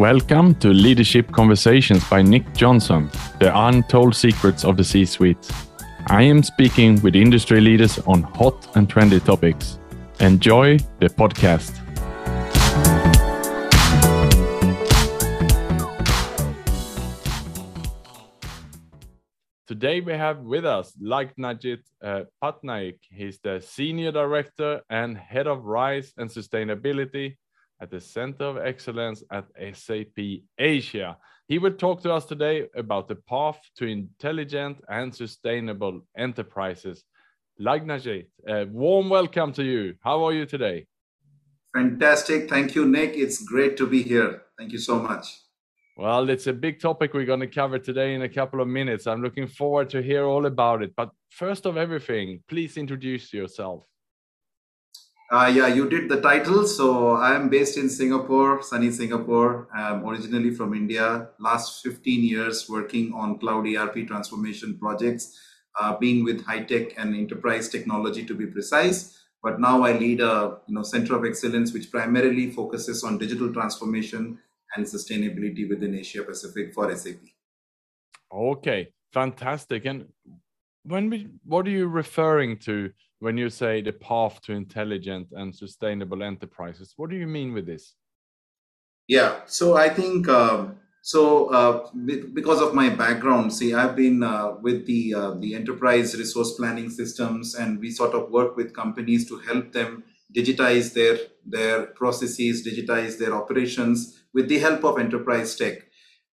Welcome to Leadership Conversations by Nick Jonsson, the untold secrets of the C suite. I am speaking with industry leaders on hot and trendy topics. Enjoy the podcast. Today we have with us Lagnajit uh, Patnaik. He's the Senior Director and Head of RISE and Sustainability at the Center of Excellence at SAP Asia. He will talk to us today about the path to intelligent and sustainable enterprises. Lagnajit, a warm welcome to you. How are you today? Fantastic. Thank you, Nick. It's great to be here. Thank you so much. Well, it's a big topic we're going to cover today in a couple of minutes. I'm looking forward to hear all about it. But first of everything, please introduce yourself. Uh, yeah, you did the title. So I am based in Singapore, sunny Singapore. I'm originally from India. Last 15 years working on cloud ERP transformation projects, uh, being with high tech and enterprise technology to be precise. But now I lead a you know center of excellence which primarily focuses on digital transformation and sustainability within Asia Pacific for SAP. Okay, fantastic. And when we, what are you referring to when you say the path to intelligent and sustainable enterprises what do you mean with this? Yeah so i think um, so uh, because of my background see i've been uh, with the uh, the enterprise resource planning systems and we sort of work with companies to help them digitize their their processes digitize their operations with the help of enterprise tech.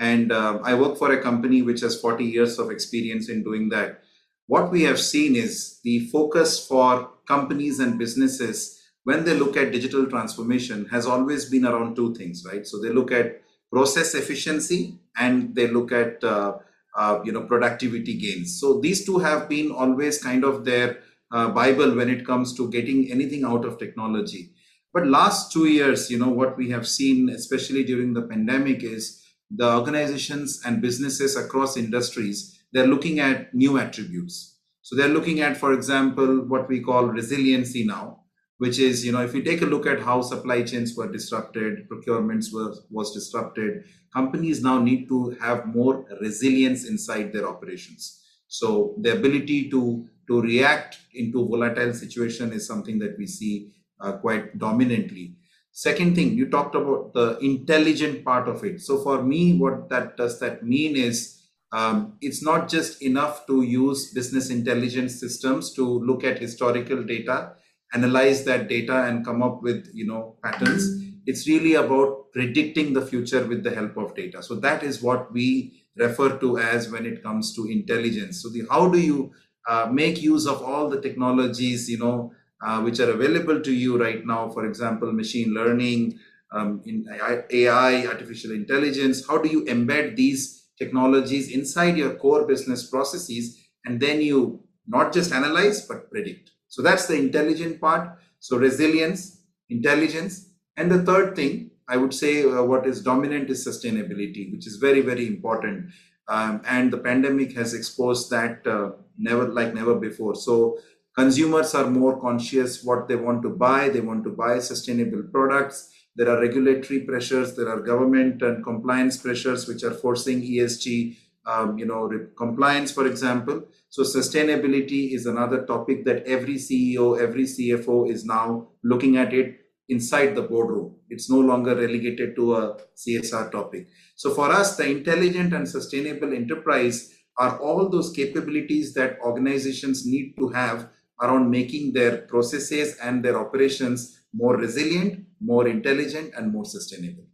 And uh, i work for a company which has 40 years of experience in doing that what we have seen is the focus for companies and businesses when they look at digital transformation has always been around two things, right? So they look at process efficiency and they look at uh, uh, you know productivity gains. So these two have been always kind of their uh, bible when it comes to getting anything out of technology. But last two years, you know what we have seen, especially during the pandemic, is the organizations and businesses across industries they're looking at new attributes. So they're looking at, for example, what we call resiliency now, which is, you know, if you take a look at how supply chains were disrupted, procurements were was disrupted, companies now need to have more resilience inside their operations. So the ability to to react into volatile situation is something that we see uh, quite dominantly. Second thing, you talked about the intelligent part of it. So for me, what that does that mean is um, it's not just enough to use business intelligence systems to look at historical data analyze that data and come up with you know patterns. It's really about predicting the future with the help of data. So that is what we refer to as when it comes to intelligence. So the how do you uh, make use of all the technologies you know uh, which are available to you right now? For example machine learning um, in ai artificial intelligence. How do you embed these technologies inside your core business processes and then you not just analyze but predict. So that's the intelligent part. So resilience intelligence. And the third thing i would say uh, what is dominant is sustainability which is very very important. Um, and the pandemic has exposed that uh, never like never before. So consumers are more conscious what they want to buy. They want to buy sustainable products there are regulatory pressures, there are government and compliance pressures which are forcing ESG, um, you know, compliance, for example. So sustainability is another topic that every CEO, every CFO is now looking at it inside the boardroom. It's no longer relegated to a CSR topic. So for us, the intelligent and sustainable enterprise are all those capabilities that organizations need to have around making their processes and their operations more resilient, more intelligent, and more sustainable.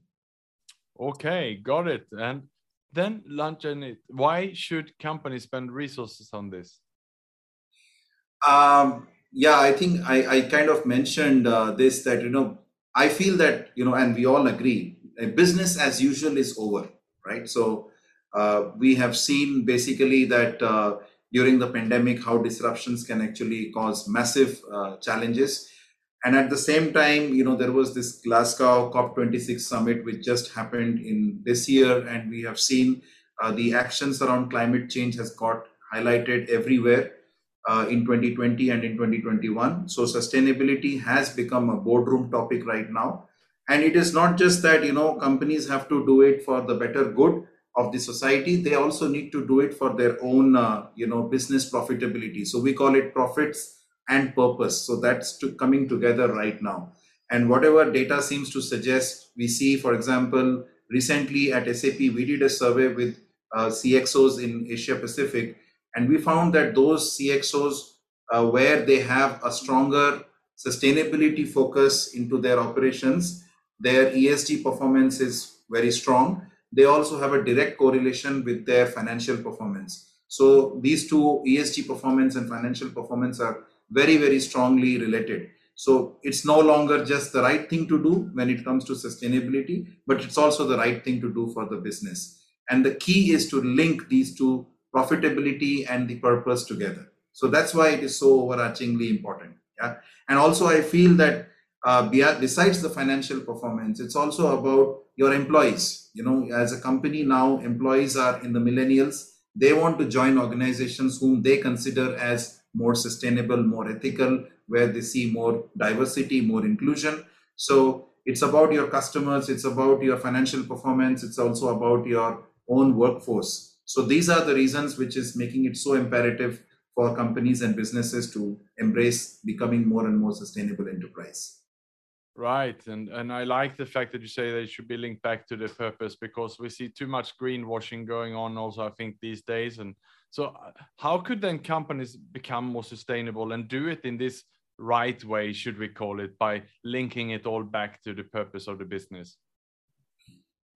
Okay, got it. And then Lagnajit. Why should companies spend resources on this? Um, yeah, I think I, I kind of mentioned uh, this that you know I feel that you know, and we all agree, business as usual is over, right? So uh, we have seen basically that uh, during the pandemic how disruptions can actually cause massive uh, challenges and at the same time you know there was this glasgow cop26 summit which just happened in this year. And we have seen uh, the actions around climate change has got highlighted everywhere uh, in 2020 and in 2021 so sustainability has become a boardroom topic right now. And it is not just that you know companies have to do it for the better good of the society. They also need to do it for their own uh, you know business profitability. So we call it profits and purpose. So that's to coming together right now. And whatever data seems to suggest we see for example recently at sap we did a survey with uh, cxos in asia pacific and we found that those cxos uh, where they have a stronger sustainability focus into their operations their esg performance is very strong. They also have a direct correlation with their financial performance. So these two ESG performance and financial performance are very, very strongly related. So it's no longer just the right thing to do when it comes to sustainability, but it's also the right thing to do for the business. And the key is to link these two profitability and the purpose together. So that's why it is so overarchingly important. Yeah. And also I feel that uh, besides the financial performance, it's also about your employees. You know, as a company now, employees are in the millennials. They want to join organizations whom they consider as more sustainable, more ethical, where they see more diversity, more inclusion. So it's about your customers, it's about your financial performance, it's also about your own workforce. So these are the reasons which is making it so imperative for companies and businesses to embrace becoming more and more sustainable enterprise. Right, and and I like the fact that you say they should be linked back to the purpose because we see too much greenwashing going on. Also, I think these days, and so uh, how could then companies become more sustainable and do it in this right way, should we call it, by linking it all back to the purpose of the business?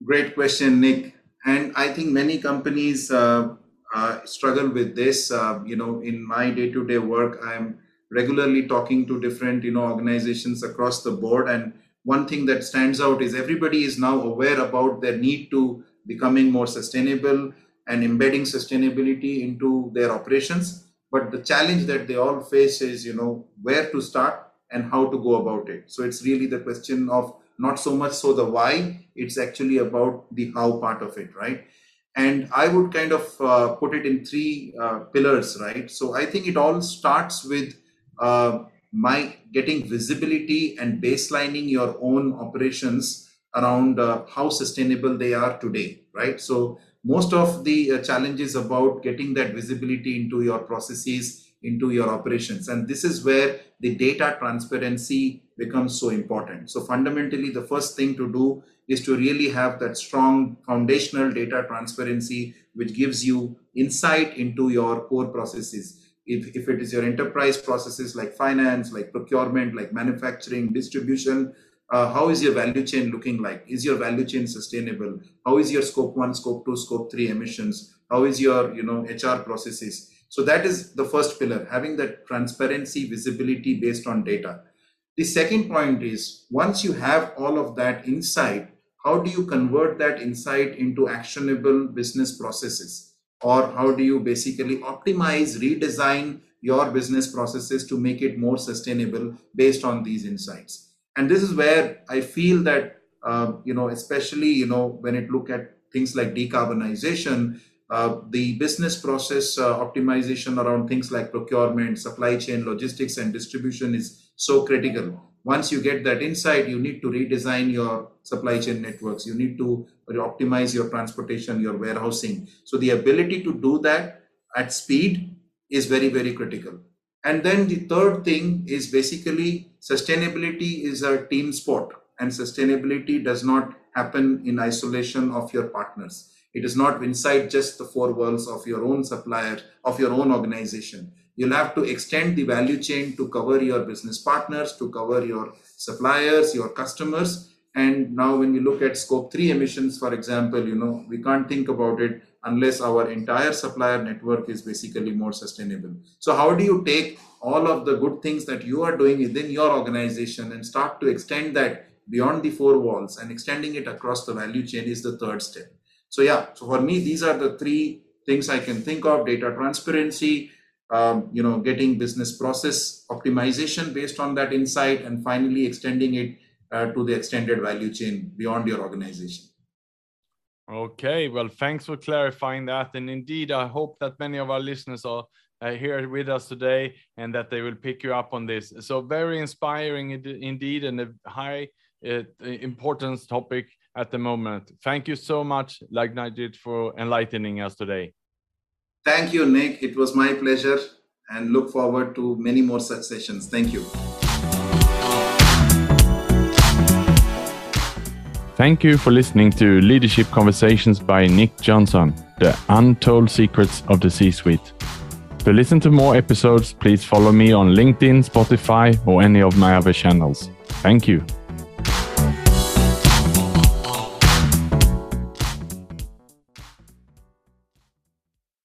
Great question, Nick. And I think many companies uh, uh, struggle with this. Uh, you know, in my day-to-day work, I'm regularly talking to different you know organizations across the board and one thing that stands out is everybody is now aware about their need to becoming more sustainable and embedding sustainability into their operations. But the challenge that they all face is you know where to start and how to go about it. So it's really the question of not so much so the why it's actually about the how part of it right? And i would kind of uh, put it in three uh, pillars right? So i think it all starts with uh, my getting visibility and baselining your own operations around uh, how sustainable they are today right? So most of the uh, challenges about getting that visibility into your processes into your operations. And this is where the data transparency becomes so important. So fundamentally the first thing to do is to really have that strong foundational data transparency which gives you insight into your core processes. If, if it is your enterprise processes like finance, like procurement, like manufacturing, distribution, uh, how is your value chain looking like? Is your value chain sustainable? How is your scope one, scope two, scope three emissions? How is your you know HR processes? So that is the first pillar, having that transparency, visibility based on data. The second point is once you have all of that insight, how do you convert that insight into actionable business processes? or how do you basically optimize, redesign your business processes to make it more sustainable based on these insights. And this is where I feel that, uh, you know, especially, you know, when it look at things like decarbonization, uh, the business process uh, optimization around things like procurement, supply chain, logistics, and distribution is so critical once you get that insight, you need to redesign your supply chain networks. You need to optimize your transportation, your warehousing. So the ability to do that at speed is very, very critical. And then the third thing is basically sustainability is a team sport and sustainability does not happen in isolation of your partners. It is not inside just the four walls of your own supplier, of your own organization you'll have to extend the value chain to cover your business partners, to cover your suppliers, your customers. And now when we look at scope three emissions, for example, you know, we can't think about it unless our entire supplier network is basically more sustainable. So how do you take all of the good things that you are doing within your organization and start to extend that beyond the four walls and extending it across the value chain is the third step. So yeah, so for me, these are the three things I can think of, data transparency, um, you know, getting business process optimization based on that insight, and finally extending it uh, to the extended value chain beyond your organization. Okay, well, thanks for clarifying that. And indeed, I hope that many of our listeners are uh, here with us today and that they will pick you up on this. So, very inspiring indeed, and a high uh, important topic at the moment. Thank you so much, Lagnajit, for enlightening us today. Thank you, Nick. It was my pleasure and look forward to many more such sessions. Thank you. Thank you for listening to Leadership Conversations by Nick Jonsson, the untold secrets of the C suite. To listen to more episodes, please follow me on LinkedIn, Spotify, or any of my other channels. Thank you.